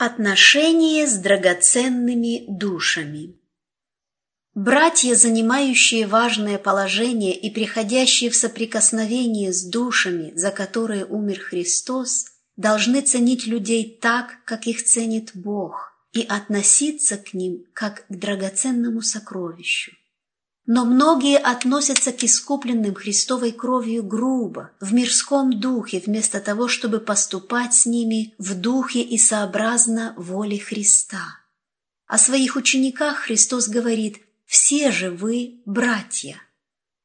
Отношения с драгоценными душами Братья, занимающие важное положение и приходящие в соприкосновение с душами, за которые умер Христос, должны ценить людей так, как их ценит Бог, и относиться к ним как к драгоценному сокровищу. Но многие относятся к искупленным Христовой кровью грубо, в мирском духе, вместо того, чтобы поступать с ними в духе и сообразно воле Христа. О своих учениках Христос говорит «Все же вы братья».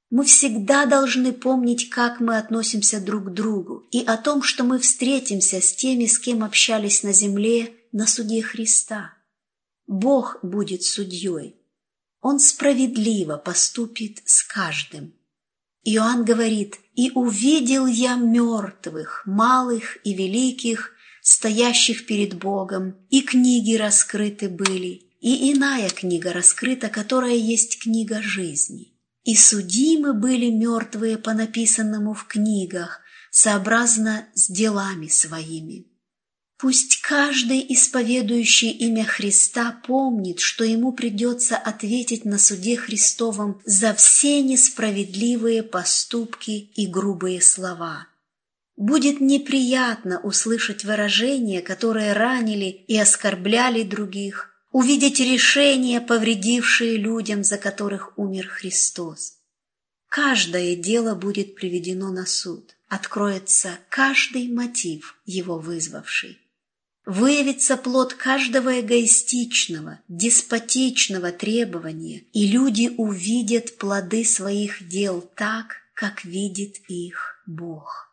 Мы всегда должны помнить, как мы относимся друг к другу, и о том, что мы встретимся с теми, с кем общались на земле, на суде Христа. Бог будет судьей, он справедливо поступит с каждым. Иоанн говорит, «И увидел я мертвых, малых и великих, стоящих перед Богом, и книги раскрыты были, и иная книга раскрыта, которая есть книга жизни. И судимы были мертвые по написанному в книгах, сообразно с делами своими». Пусть каждый исповедующий имя Христа помнит, что ему придется ответить на суде Христовом за все несправедливые поступки и грубые слова. Будет неприятно услышать выражения, которые ранили и оскорбляли других, увидеть решения, повредившие людям, за которых умер Христос. Каждое дело будет приведено на суд, откроется каждый мотив, его вызвавший выявится плод каждого эгоистичного, деспотичного требования, и люди увидят плоды своих дел так, как видит их Бог.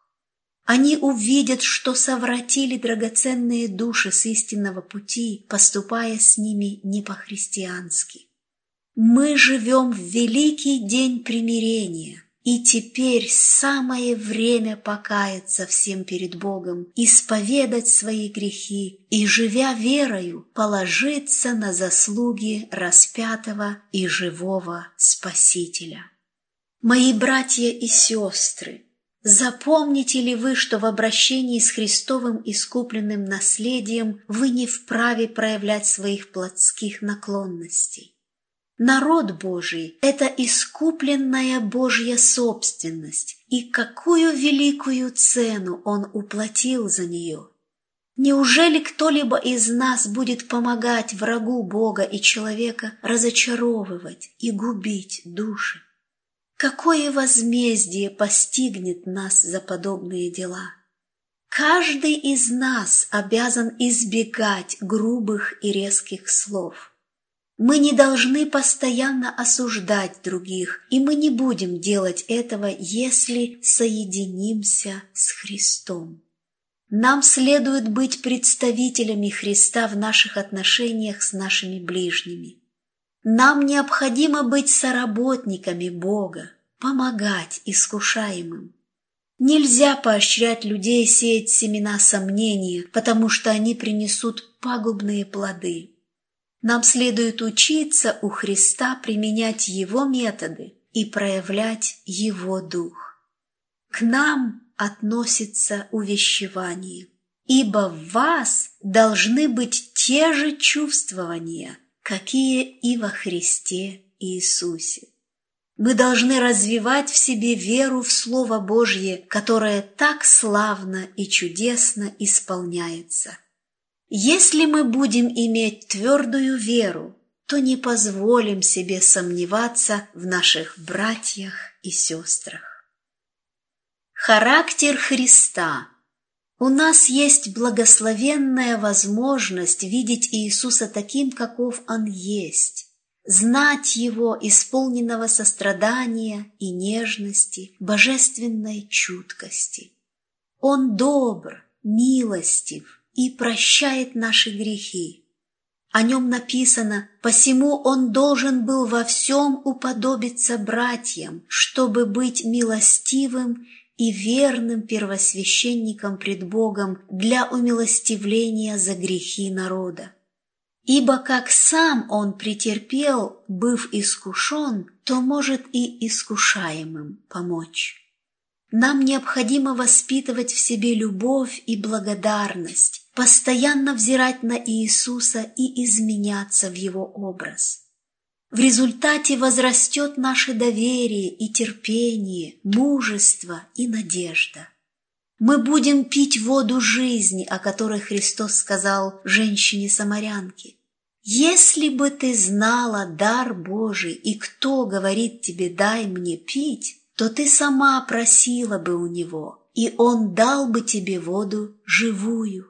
Они увидят, что совратили драгоценные души с истинного пути, поступая с ними не по-христиански. Мы живем в великий день примирения – и теперь самое время покаяться всем перед Богом, исповедать свои грехи и, живя верою, положиться на заслуги распятого и живого Спасителя. Мои братья и сестры, запомните ли вы, что в обращении с Христовым искупленным наследием вы не вправе проявлять своих плотских наклонностей? Народ Божий – это искупленная Божья собственность, и какую великую цену Он уплатил за нее. Неужели кто-либо из нас будет помогать врагу Бога и человека разочаровывать и губить души? Какое возмездие постигнет нас за подобные дела? Каждый из нас обязан избегать грубых и резких слов – мы не должны постоянно осуждать других, и мы не будем делать этого, если соединимся с Христом. Нам следует быть представителями Христа в наших отношениях с нашими ближними. Нам необходимо быть соработниками Бога, помогать искушаемым. Нельзя поощрять людей сеять семена сомнения, потому что они принесут пагубные плоды. Нам следует учиться у Христа применять Его методы и проявлять Его дух. К нам относится увещевание, ибо в вас должны быть те же чувствования, какие и во Христе Иисусе. Мы должны развивать в себе веру в Слово Божье, которое так славно и чудесно исполняется – если мы будем иметь твердую веру, то не позволим себе сомневаться в наших братьях и сестрах. Характер Христа. У нас есть благословенная возможность видеть Иисуса таким, каков Он есть, знать Его, исполненного сострадания и нежности, божественной чуткости. Он добр, милостив, и прощает наши грехи. О нем написано, посему он должен был во всем уподобиться братьям, чтобы быть милостивым и верным первосвященником пред Богом для умилостивления за грехи народа. Ибо как сам он претерпел, быв искушен, то может и искушаемым помочь. Нам необходимо воспитывать в себе любовь и благодарность, постоянно взирать на Иисуса и изменяться в Его образ. В результате возрастет наше доверие и терпение, мужество и надежда. Мы будем пить воду жизни, о которой Христос сказал женщине-самарянке. Если бы ты знала дар Божий и кто говорит тебе «дай мне пить», то ты сама просила бы у Него, и Он дал бы тебе воду живую.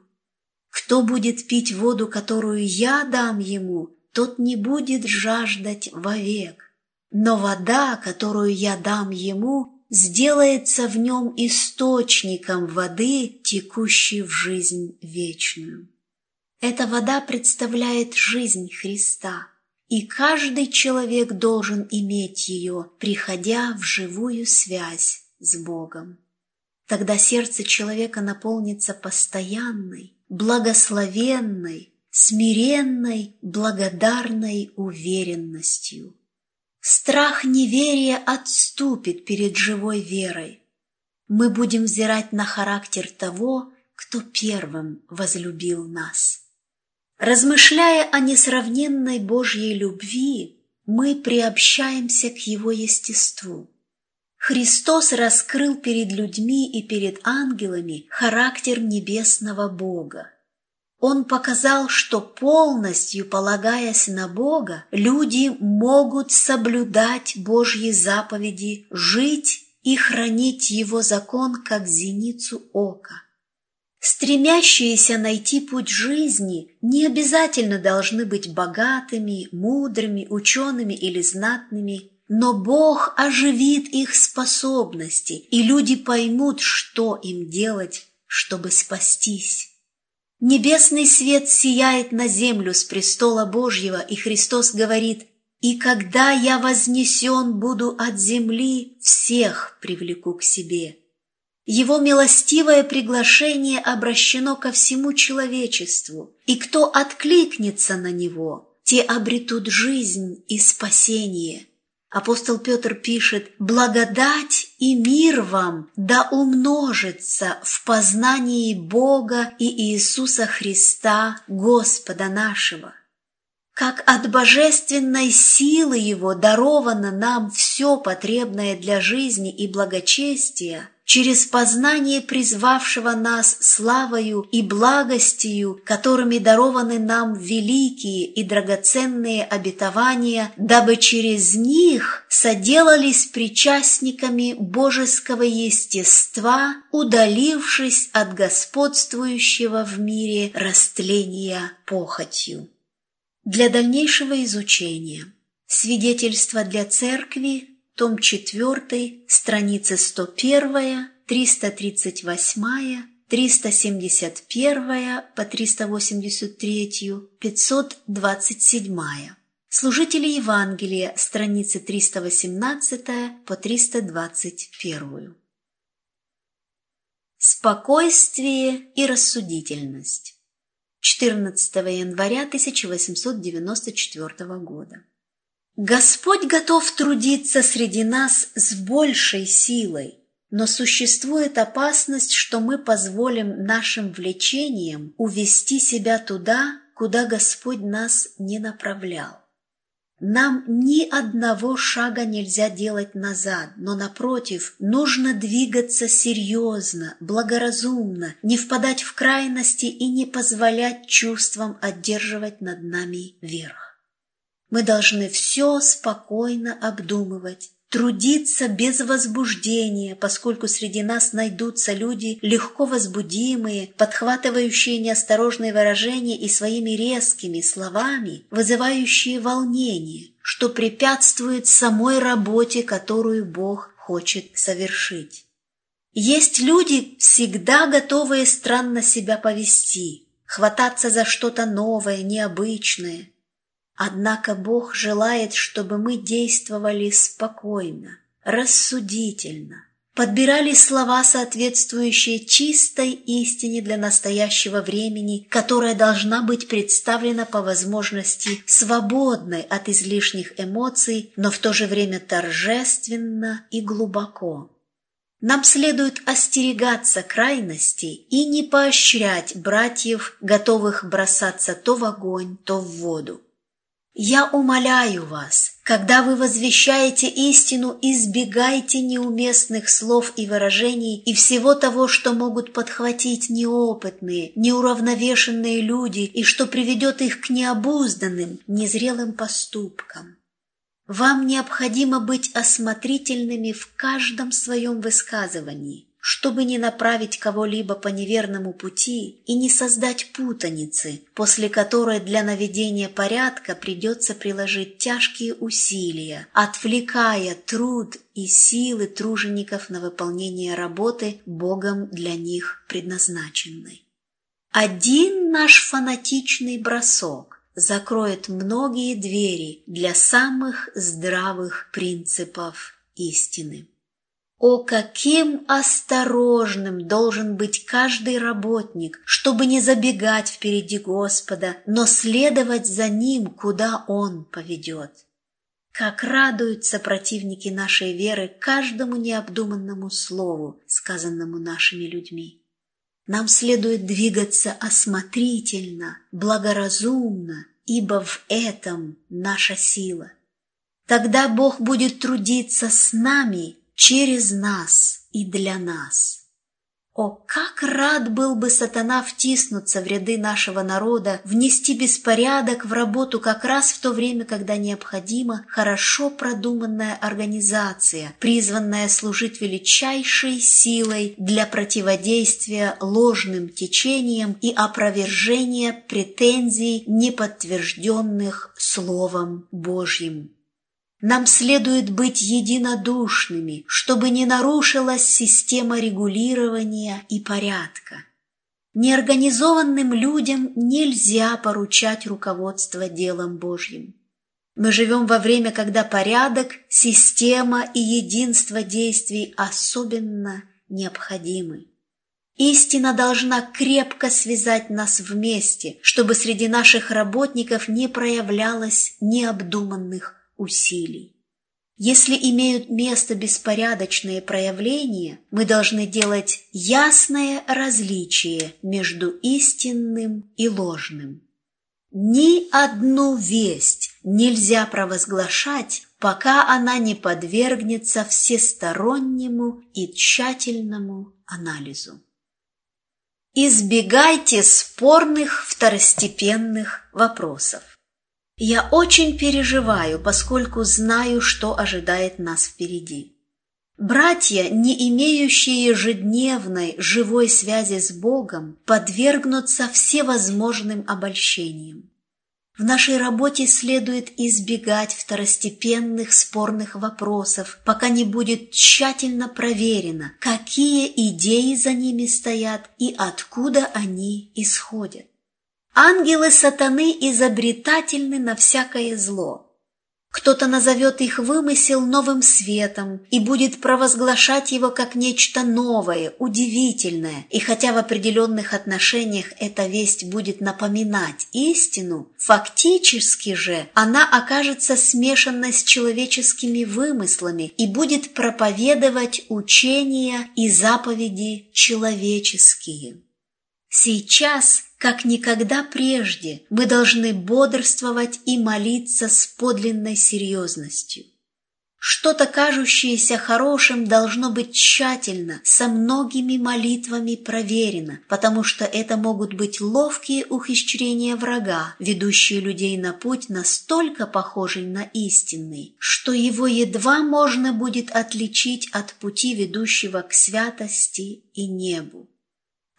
Кто будет пить воду, которую я дам ему, тот не будет жаждать вовек. Но вода, которую я дам ему, сделается в нем источником воды, текущей в жизнь вечную. Эта вода представляет жизнь Христа, и каждый человек должен иметь ее, приходя в живую связь с Богом. Тогда сердце человека наполнится постоянной, благословенной, смиренной, благодарной уверенностью. Страх неверия отступит перед живой верой. Мы будем взирать на характер того, кто первым возлюбил нас. Размышляя о несравненной Божьей любви, мы приобщаемся к Его естеству. Христос раскрыл перед людьми и перед ангелами характер небесного Бога. Он показал, что полностью полагаясь на Бога, люди могут соблюдать Божьи заповеди, жить и хранить Его закон как зеницу ока. Стремящиеся найти путь жизни не обязательно должны быть богатыми, мудрыми, учеными или знатными, но Бог оживит их способности, и люди поймут, что им делать, чтобы спастись. Небесный свет сияет на землю с престола Божьего, и Христос говорит, «И когда я вознесен буду от земли, всех привлеку к себе». Его милостивое приглашение обращено ко всему человечеству, и кто откликнется на него, те обретут жизнь и спасение. Апостол Петр пишет «Благодать и мир вам да умножится в познании Бога и Иисуса Христа, Господа нашего» как от божественной силы Его даровано нам все потребное для жизни и благочестия, через познание призвавшего нас славою и благостью, которыми дарованы нам великие и драгоценные обетования, дабы через них соделались причастниками божеского естества, удалившись от господствующего в мире растления похотью. Для дальнейшего изучения свидетельство для церкви том 4, страницы 101, 338, 371 по 383, 527. Служители Евангелия, страницы 318 по 321. Спокойствие и рассудительность. 14 января 1894 года. Господь готов трудиться среди нас с большей силой, но существует опасность, что мы позволим нашим влечениям увести себя туда, куда Господь нас не направлял. Нам ни одного шага нельзя делать назад, но, напротив, нужно двигаться серьезно, благоразумно, не впадать в крайности и не позволять чувствам одерживать над нами верх. Мы должны все спокойно обдумывать, трудиться без возбуждения, поскольку среди нас найдутся люди легко возбудимые, подхватывающие неосторожные выражения и своими резкими словами, вызывающие волнение, что препятствует самой работе, которую Бог хочет совершить. Есть люди, всегда готовые странно себя повести, хвататься за что-то новое, необычное, Однако Бог желает, чтобы мы действовали спокойно, рассудительно, подбирали слова, соответствующие чистой истине для настоящего времени, которая должна быть представлена по возможности свободной от излишних эмоций, но в то же время торжественно и глубоко. Нам следует остерегаться крайностей и не поощрять братьев, готовых бросаться то в огонь, то в воду. Я умоляю вас, когда вы возвещаете истину, избегайте неуместных слов и выражений и всего того, что могут подхватить неопытные, неуравновешенные люди и что приведет их к необузданным, незрелым поступкам. Вам необходимо быть осмотрительными в каждом своем высказывании – чтобы не направить кого-либо по неверному пути и не создать путаницы, после которой для наведения порядка придется приложить тяжкие усилия, отвлекая труд и силы тружеников на выполнение работы Богом для них предназначенной. Один наш фанатичный бросок закроет многие двери для самых здравых принципов истины. О, каким осторожным должен быть каждый работник, чтобы не забегать впереди Господа, но следовать за Ним, куда Он поведет. Как радуются противники нашей веры каждому необдуманному слову, сказанному нашими людьми. Нам следует двигаться осмотрительно, благоразумно, ибо в этом наша сила. Тогда Бог будет трудиться с нами через нас и для нас. О, как рад был бы сатана втиснуться в ряды нашего народа, внести беспорядок в работу как раз в то время, когда необходима хорошо продуманная организация, призванная служить величайшей силой для противодействия ложным течениям и опровержения претензий, неподтвержденных Словом Божьим. Нам следует быть единодушными, чтобы не нарушилась система регулирования и порядка. Неорганизованным людям нельзя поручать руководство делом Божьим. Мы живем во время, когда порядок, система и единство действий особенно необходимы. Истина должна крепко связать нас вместе, чтобы среди наших работников не проявлялось необдуманных усилий. Если имеют место беспорядочные проявления, мы должны делать ясное различие между истинным и ложным. Ни одну весть нельзя провозглашать, пока она не подвергнется всестороннему и тщательному анализу. Избегайте спорных второстепенных вопросов. Я очень переживаю, поскольку знаю, что ожидает нас впереди. Братья, не имеющие ежедневной живой связи с Богом, подвергнутся всевозможным обольщениям. В нашей работе следует избегать второстепенных спорных вопросов, пока не будет тщательно проверено, какие идеи за ними стоят и откуда они исходят. Ангелы сатаны изобретательны на всякое зло. Кто-то назовет их вымысел новым светом и будет провозглашать его как нечто новое, удивительное, и хотя в определенных отношениях эта весть будет напоминать истину, фактически же она окажется смешанной с человеческими вымыслами и будет проповедовать учения и заповеди человеческие. Сейчас как никогда прежде мы должны бодрствовать и молиться с подлинной серьезностью. Что-то кажущееся хорошим должно быть тщательно, со многими молитвами проверено, потому что это могут быть ловкие ухищрения врага, ведущие людей на путь настолько похожий на истинный, что его едва можно будет отличить от пути, ведущего к святости и небу.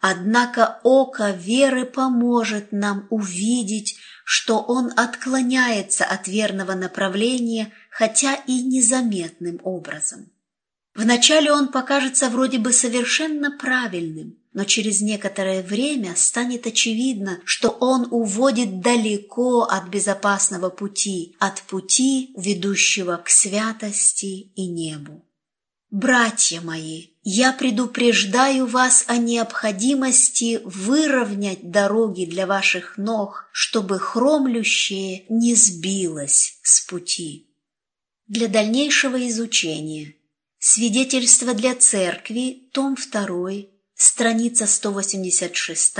Однако око веры поможет нам увидеть, что он отклоняется от верного направления, хотя и незаметным образом. Вначале он покажется вроде бы совершенно правильным, но через некоторое время станет очевидно, что он уводит далеко от безопасного пути, от пути, ведущего к святости и небу. Братья мои, я предупреждаю вас о необходимости выровнять дороги для ваших ног, чтобы хромлющее не сбилось с пути. Для дальнейшего изучения Свидетельство для церкви, том 2, страница 186,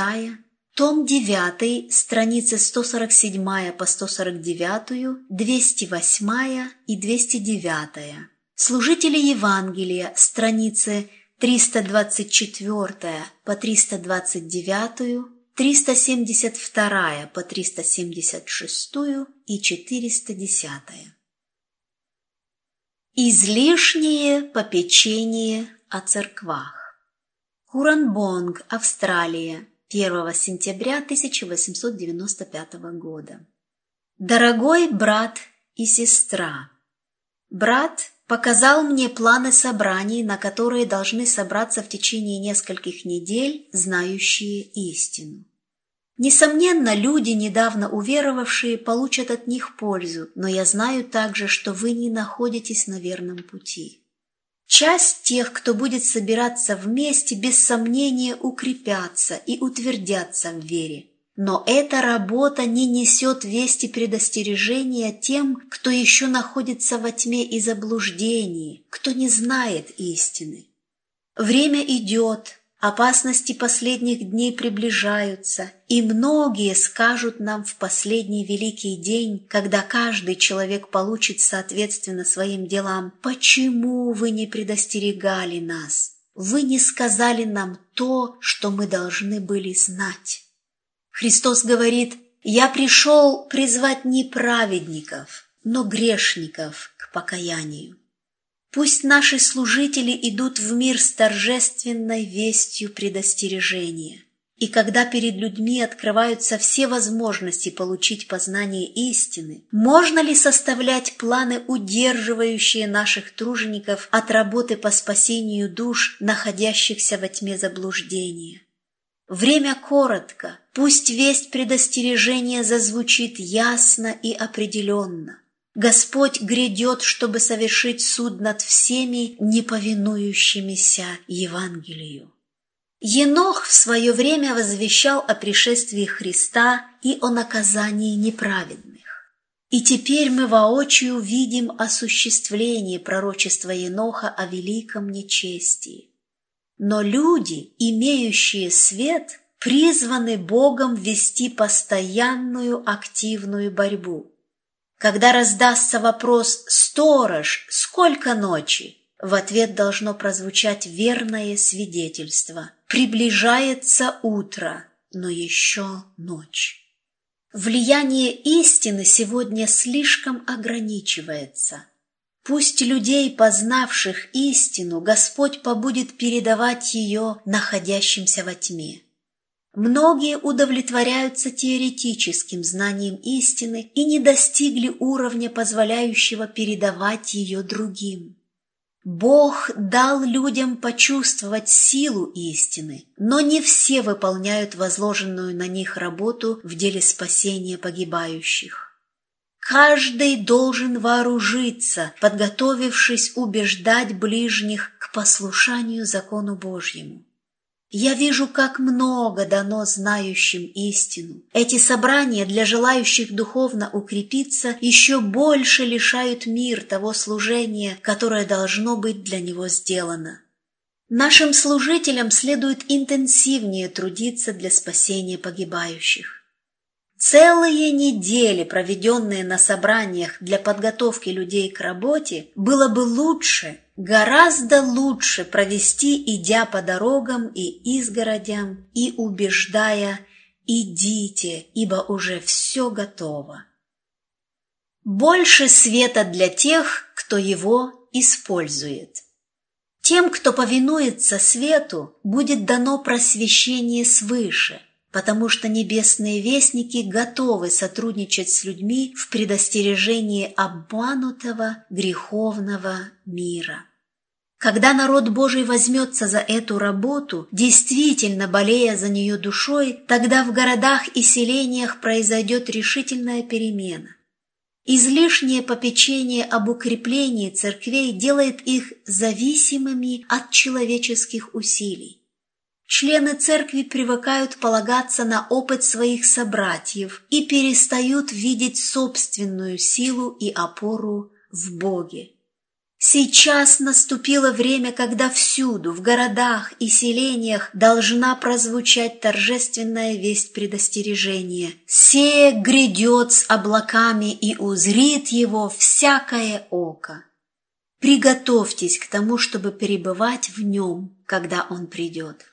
том 9, страницы 147 по 149, 208 и 209. Служители Евангелия, страницы 324 по 329, 372 по 376 и 410. Излишнее попечение о церквах. Куранбонг, Австралия, 1 сентября 1895 года. Дорогой брат и сестра, брат показал мне планы собраний, на которые должны собраться в течение нескольких недель знающие истину. Несомненно, люди, недавно уверовавшие, получат от них пользу, но я знаю также, что вы не находитесь на верном пути. Часть тех, кто будет собираться вместе, без сомнения укрепятся и утвердятся в вере. Но эта работа не несет вести предостережения тем, кто еще находится во тьме и заблуждении, кто не знает истины. Время идет, Опасности последних дней приближаются, и многие скажут нам в последний великий день, когда каждый человек получит соответственно своим делам, «Почему вы не предостерегали нас? Вы не сказали нам то, что мы должны были знать». Христос говорит, «Я пришел призвать не праведников, но грешников к покаянию». Пусть наши служители идут в мир с торжественной вестью предостережения. И когда перед людьми открываются все возможности получить познание истины, можно ли составлять планы, удерживающие наших тружеников от работы по спасению душ, находящихся во тьме заблуждения? Время коротко, пусть весть предостережения зазвучит ясно и определенно. Господь грядет, чтобы совершить суд над всеми неповинующимися Евангелию. Енох в свое время возвещал о пришествии Христа и о наказании неправедных. И теперь мы воочию видим осуществление пророчества Еноха о великом нечестии. Но люди, имеющие свет, призваны Богом вести постоянную активную борьбу – когда раздастся вопрос «Сторож, сколько ночи?» В ответ должно прозвучать верное свидетельство. Приближается утро, но еще ночь. Влияние истины сегодня слишком ограничивается. Пусть людей, познавших истину, Господь побудет передавать ее находящимся во тьме. Многие удовлетворяются теоретическим знанием истины и не достигли уровня, позволяющего передавать ее другим. Бог дал людям почувствовать силу истины, но не все выполняют возложенную на них работу в деле спасения погибающих. Каждый должен вооружиться, подготовившись убеждать ближних к послушанию закону Божьему. Я вижу, как много дано знающим истину. Эти собрания для желающих духовно укрепиться еще больше лишают мир того служения, которое должно быть для него сделано. Нашим служителям следует интенсивнее трудиться для спасения погибающих. Целые недели, проведенные на собраниях для подготовки людей к работе, было бы лучше, гораздо лучше провести, идя по дорогам и изгородям и убеждая «идите, ибо уже все готово». Больше света для тех, кто его использует. Тем, кто повинуется свету, будет дано просвещение свыше – потому что небесные вестники готовы сотрудничать с людьми в предостережении обманутого греховного мира. Когда народ Божий возьмется за эту работу, действительно болея за нее душой, тогда в городах и селениях произойдет решительная перемена. Излишнее попечение об укреплении церквей делает их зависимыми от человеческих усилий. Члены церкви привыкают полагаться на опыт своих собратьев и перестают видеть собственную силу и опору в Боге. Сейчас наступило время, когда всюду, в городах и селениях, должна прозвучать торжественная весть предостережения. «Се грядет с облаками и узрит его всякое око». Приготовьтесь к тому, чтобы перебывать в нем, когда он придет.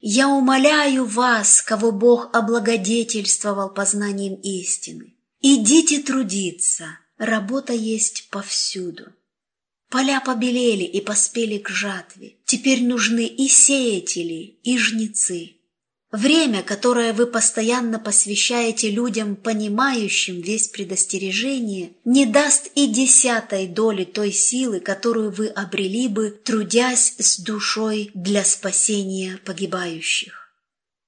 Я умоляю вас, кого Бог облагодетельствовал познанием истины. Идите трудиться, работа есть повсюду. Поля побелели и поспели к жатве. Теперь нужны и сеятели, и жнецы. Время, которое вы постоянно посвящаете людям, понимающим весь предостережение, не даст и десятой доли той силы, которую вы обрели бы, трудясь с душой для спасения погибающих.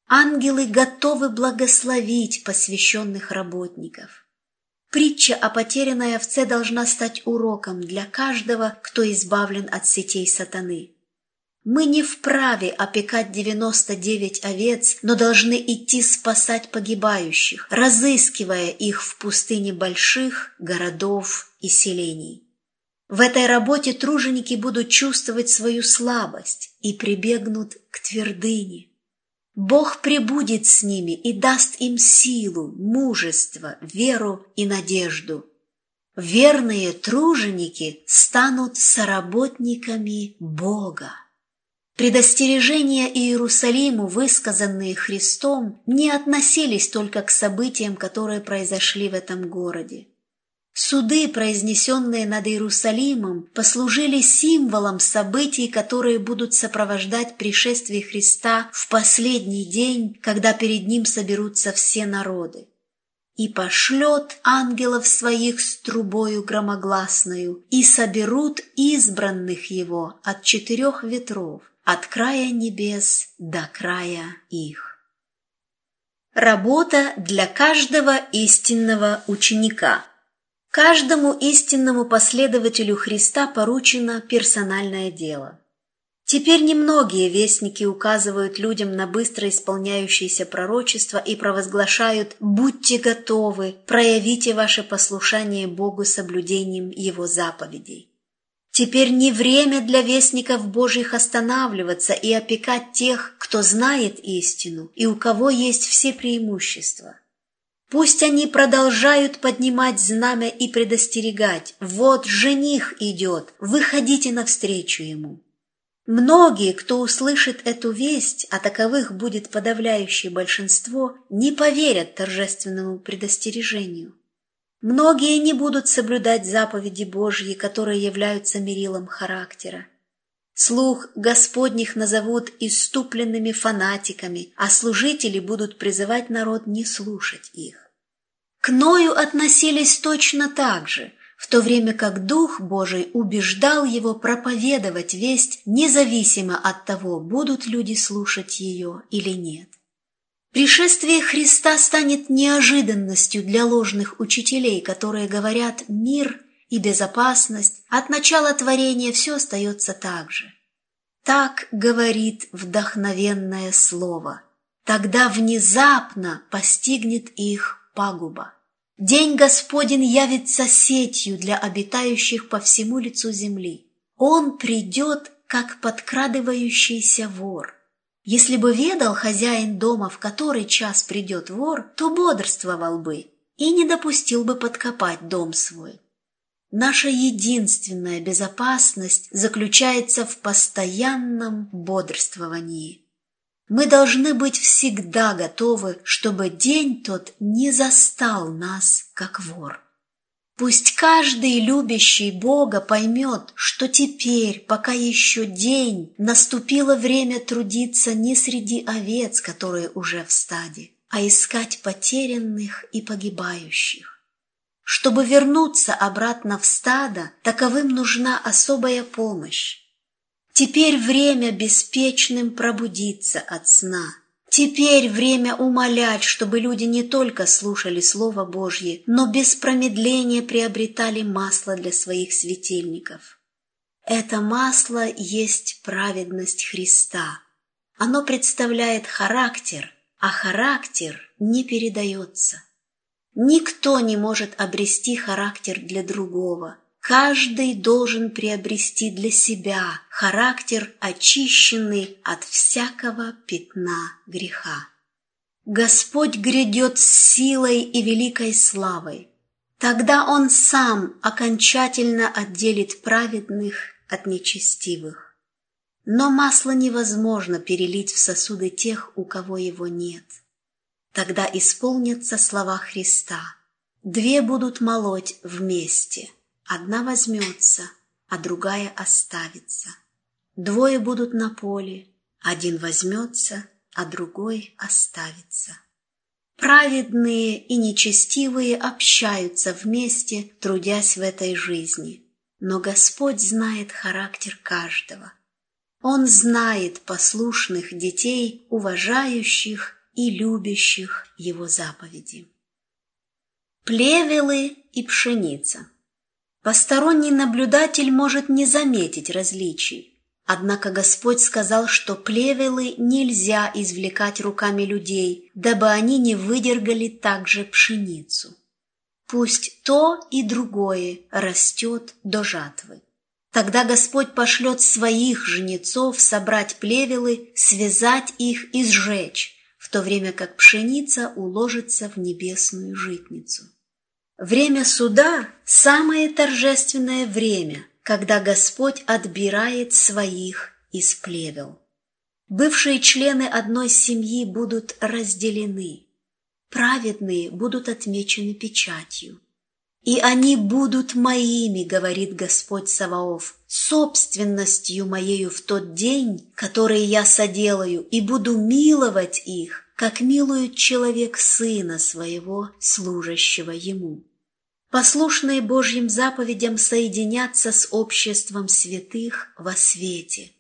Ангелы готовы благословить посвященных работников. Притча о потерянной овце должна стать уроком для каждого, кто избавлен от сетей сатаны. Мы не вправе опекать 99 овец, но должны идти спасать погибающих, разыскивая их в пустыне больших городов и селений. В этой работе труженики будут чувствовать свою слабость и прибегнут к твердыне. Бог пребудет с ними и даст им силу, мужество, веру и надежду. Верные труженики станут соработниками Бога. Предостережения Иерусалиму, высказанные Христом, не относились только к событиям, которые произошли в этом городе. Суды, произнесенные над Иерусалимом, послужили символом событий, которые будут сопровождать пришествие Христа в последний день, когда перед Ним соберутся все народы. «И пошлет ангелов своих с трубою громогласною, и соберут избранных Его от четырех ветров, от края небес до края их». Работа для каждого истинного ученика – Каждому истинному последователю Христа поручено персональное дело. Теперь немногие вестники указывают людям на быстро исполняющиеся пророчества и провозглашают «Будьте готовы, проявите ваше послушание Богу соблюдением Его заповедей». Теперь не время для вестников Божьих останавливаться и опекать тех, кто знает истину и у кого есть все преимущества. Пусть они продолжают поднимать знамя и предостерегать. Вот жених идет, выходите навстречу ему. Многие, кто услышит эту весть, а таковых будет подавляющее большинство, не поверят торжественному предостережению. Многие не будут соблюдать заповеди Божьи, которые являются мерилом характера. Слух Господних назовут иступленными фанатиками, а служители будут призывать народ не слушать их. К Ною относились точно так же, в то время как Дух Божий убеждал его проповедовать весть независимо от того, будут люди слушать ее или нет. Пришествие Христа станет неожиданностью для ложных учителей, которые говорят «мир» и безопасность, от начала творения все остается так же. Так говорит вдохновенное слово. Тогда внезапно постигнет их пагуба. День Господень явится сетью для обитающих по всему лицу земли. Он придет, как подкрадывающийся вор. Если бы ведал хозяин дома, в который час придет вор, то бодрствовал бы и не допустил бы подкопать дом свой. Наша единственная безопасность заключается в постоянном бодрствовании. Мы должны быть всегда готовы, чтобы день тот не застал нас, как вор. Пусть каждый любящий Бога поймет, что теперь, пока еще день, наступило время трудиться не среди овец, которые уже в стаде, а искать потерянных и погибающих. Чтобы вернуться обратно в стадо, таковым нужна особая помощь. Теперь время беспечным пробудиться от сна. Теперь время умолять, чтобы люди не только слушали Слово Божье, но без промедления приобретали масло для своих светильников. Это масло есть праведность Христа. Оно представляет характер, а характер не передается. Никто не может обрести характер для другого. Каждый должен приобрести для себя характер, очищенный от всякого пятна греха. Господь грядет с силой и великой славой. Тогда Он сам окончательно отделит праведных от нечестивых. Но масло невозможно перелить в сосуды тех, у кого его нет. Тогда исполнятся слова Христа. Две будут молоть вместе, одна возьмется, а другая оставится. Двое будут на поле, один возьмется, а другой оставится. Праведные и нечестивые общаются вместе, трудясь в этой жизни. Но Господь знает характер каждого. Он знает послушных детей, уважающих и любящих Его заповеди. Плевелы и пшеница. Посторонний наблюдатель может не заметить различий. Однако Господь сказал, что плевелы нельзя извлекать руками людей, дабы они не выдергали также пшеницу. Пусть то и другое растет до жатвы. Тогда Господь пошлет своих жнецов собрать плевелы, связать их и сжечь, в то время как пшеница уложится в небесную житницу. Время суда – самое торжественное время, когда Господь отбирает своих из плевел. Бывшие члены одной семьи будут разделены, праведные будут отмечены печатью. «И они будут моими, — говорит Господь Саваоф, — собственностью моею в тот день, который я соделаю, и буду миловать их, как милует человек сына своего, служащего ему». Послушные Божьим заповедям соединятся с обществом святых во свете.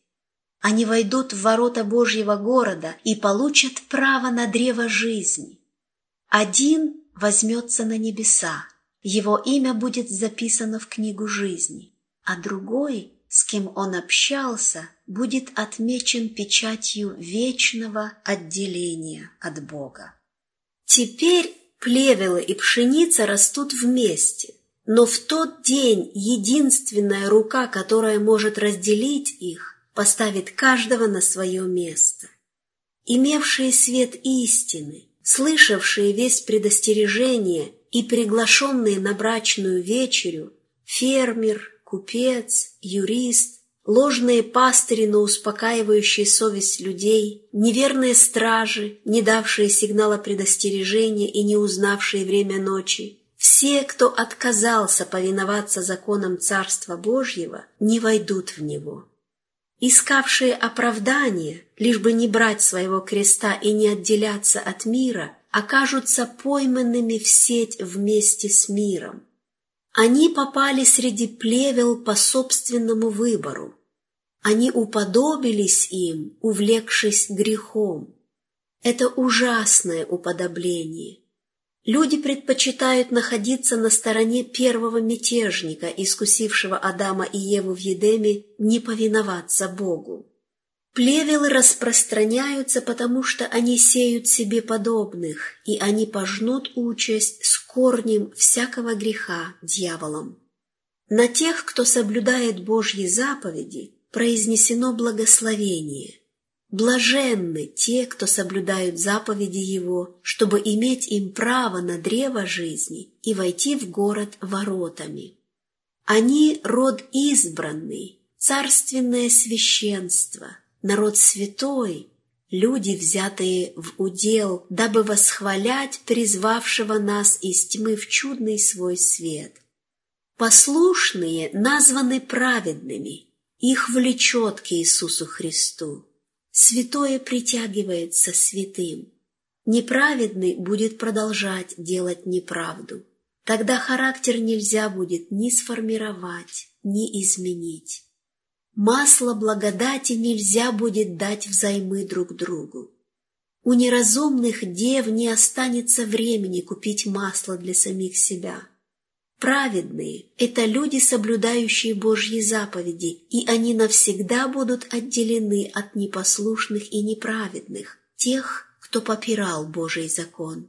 Они войдут в ворота Божьего города и получат право на древо жизни. Один возьмется на небеса, его имя будет записано в книгу жизни, а другой, с кем он общался, будет отмечен печатью вечного отделения от Бога. Теперь Плевелы и пшеница растут вместе, но в тот день единственная рука, которая может разделить их, поставит каждого на свое место. Имевшие свет истины, слышавшие весь предостережение и приглашенные на брачную вечерю, фермер, купец, юрист, ложные пастыри, но успокаивающие совесть людей, неверные стражи, не давшие сигнала предостережения и не узнавшие время ночи, все, кто отказался повиноваться законам Царства Божьего, не войдут в него. Искавшие оправдания, лишь бы не брать своего креста и не отделяться от мира, окажутся пойманными в сеть вместе с миром. Они попали среди плевел по собственному выбору, они уподобились им, увлекшись грехом. Это ужасное уподобление. Люди предпочитают находиться на стороне первого мятежника, искусившего Адама и Еву в Едеме, не повиноваться Богу. Плевелы распространяются, потому что они сеют себе подобных, и они пожнут участь с корнем всякого греха дьяволом. На тех, кто соблюдает Божьи заповеди, произнесено благословение. Блаженны те, кто соблюдают заповеди Его, чтобы иметь им право на древо жизни и войти в город воротами. Они — род избранный, царственное священство, народ святой, люди, взятые в удел, дабы восхвалять призвавшего нас из тьмы в чудный свой свет. Послушные названы праведными — их влечет к Иисусу Христу. Святое притягивается святым. Неправедный будет продолжать делать неправду. Тогда характер нельзя будет ни сформировать, ни изменить. Масло благодати нельзя будет дать взаймы друг другу. У неразумных дев не останется времени купить масло для самих себя. Праведные – это люди, соблюдающие Божьи заповеди, и они навсегда будут отделены от непослушных и неправедных, тех, кто попирал Божий закон.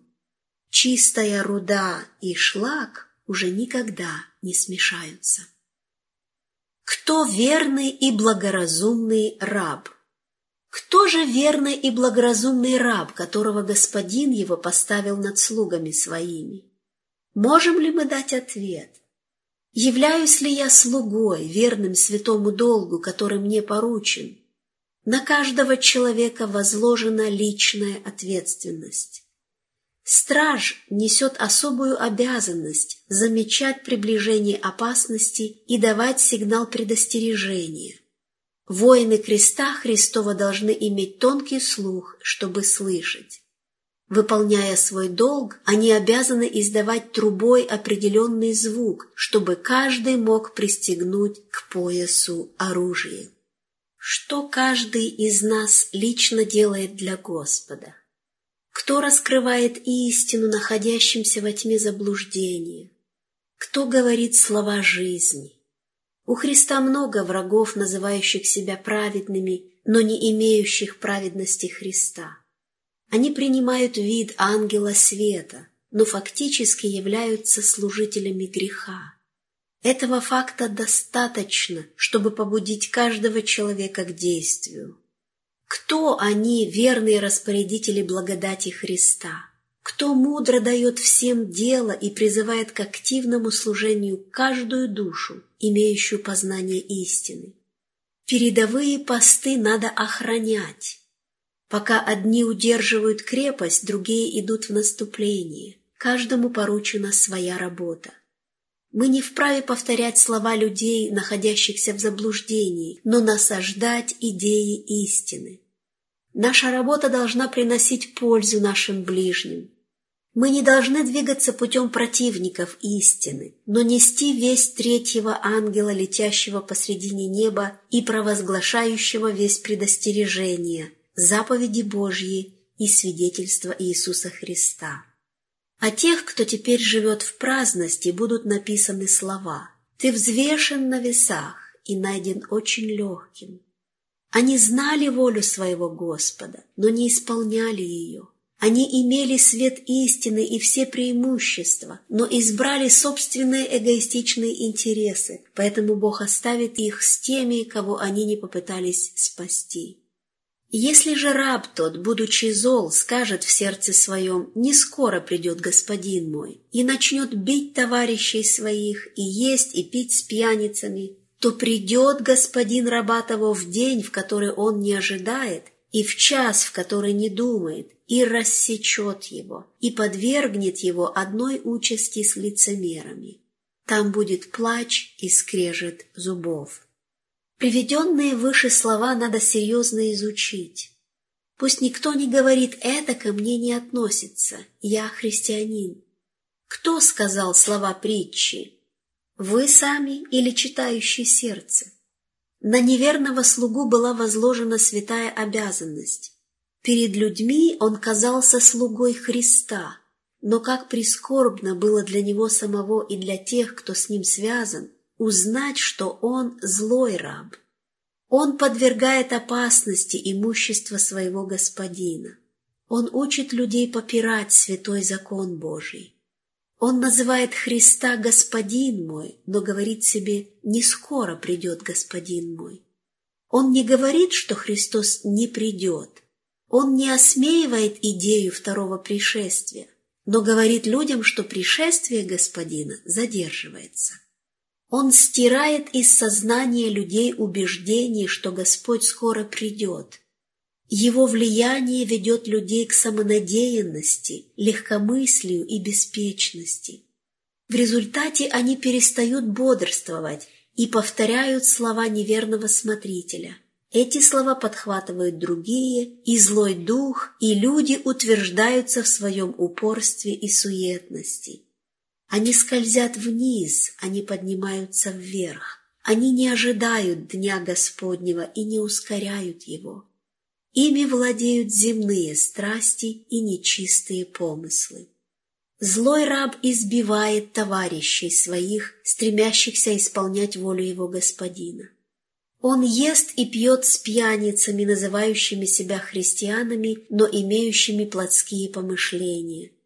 Чистая руда и шлак уже никогда не смешаются. Кто верный и благоразумный раб? Кто же верный и благоразумный раб, которого господин его поставил над слугами своими? Можем ли мы дать ответ? Являюсь ли я слугой, верным святому долгу, который мне поручен? На каждого человека возложена личная ответственность. Страж несет особую обязанность замечать приближение опасности и давать сигнал предостережения. Воины креста Христова должны иметь тонкий слух, чтобы слышать. Выполняя свой долг, они обязаны издавать трубой определенный звук, чтобы каждый мог пристегнуть к поясу оружие. Что каждый из нас лично делает для Господа? Кто раскрывает истину, находящимся во тьме заблуждения? Кто говорит слова жизни? У Христа много врагов, называющих себя праведными, но не имеющих праведности Христа. Они принимают вид ангела света, но фактически являются служителями греха. Этого факта достаточно, чтобы побудить каждого человека к действию. Кто они, верные распорядители благодати Христа? Кто мудро дает всем дело и призывает к активному служению каждую душу, имеющую познание истины? Передовые посты надо охранять. Пока одни удерживают крепость, другие идут в наступление. Каждому поручена своя работа. Мы не вправе повторять слова людей, находящихся в заблуждении, но насаждать идеи истины. Наша работа должна приносить пользу нашим ближним. Мы не должны двигаться путем противников истины, но нести весть третьего ангела, летящего посредине неба и провозглашающего весь предостережения, заповеди Божьи и свидетельства Иисуса Христа. О тех, кто теперь живет в праздности, будут написаны слова «Ты взвешен на весах и найден очень легким». Они знали волю своего Господа, но не исполняли ее. Они имели свет истины и все преимущества, но избрали собственные эгоистичные интересы, поэтому Бог оставит их с теми, кого они не попытались спасти. Если же раб тот, будучи зол, скажет в сердце своем «Не скоро придет господин мой» и начнет бить товарищей своих и есть и пить с пьяницами, то придет господин раба того в день, в который он не ожидает, и в час, в который не думает, и рассечет его, и подвергнет его одной участи с лицемерами. Там будет плач и скрежет зубов. Приведенные выше слова надо серьезно изучить. Пусть никто не говорит «это ко мне не относится, я христианин». Кто сказал слова притчи? Вы сами или читающий сердце? На неверного слугу была возложена святая обязанность. Перед людьми он казался слугой Христа, но как прискорбно было для него самого и для тех, кто с ним связан – узнать, что он злой раб. Он подвергает опасности имущество своего господина. Он учит людей попирать святой закон Божий. Он называет Христа «Господин мой», но говорит себе «Не скоро придет Господин мой». Он не говорит, что Христос не придет. Он не осмеивает идею второго пришествия, но говорит людям, что пришествие Господина задерживается. Он стирает из сознания людей убеждение, что Господь скоро придет. Его влияние ведет людей к самонадеянности, легкомыслию и беспечности. В результате они перестают бодрствовать и повторяют слова неверного смотрителя. Эти слова подхватывают другие, и злой дух, и люди утверждаются в своем упорстве и суетности. Они скользят вниз, они поднимаются вверх. Они не ожидают Дня Господнего и не ускоряют его. Ими владеют земные страсти и нечистые помыслы. Злой раб избивает товарищей своих, стремящихся исполнять волю его господина. Он ест и пьет с пьяницами, называющими себя христианами, но имеющими плотские помышления –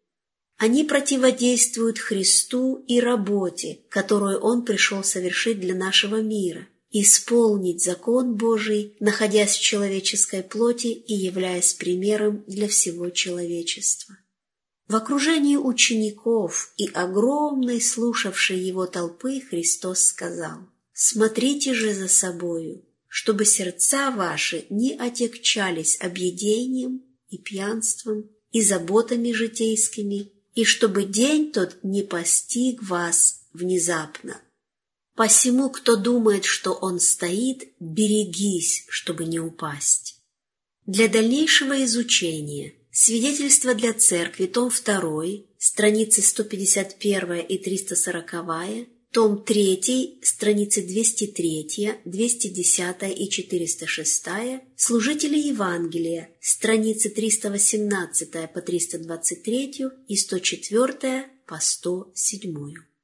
они противодействуют Христу и работе, которую Он пришел совершить для нашего мира, исполнить закон Божий, находясь в человеческой плоти и являясь примером для всего человечества. В окружении учеников и огромной слушавшей его толпы Христос сказал «Смотрите же за собою, чтобы сердца ваши не отягчались объедением и пьянством и заботами житейскими, и чтобы день тот не постиг вас внезапно. Посему, кто думает, что он стоит, берегись, чтобы не упасть. Для дальнейшего изучения свидетельство для церкви, том 2, страницы 151 и 340, том 3, страницы 203, 210 и 406, служители Евангелия, страницы 318 по 323 и 104 по 107.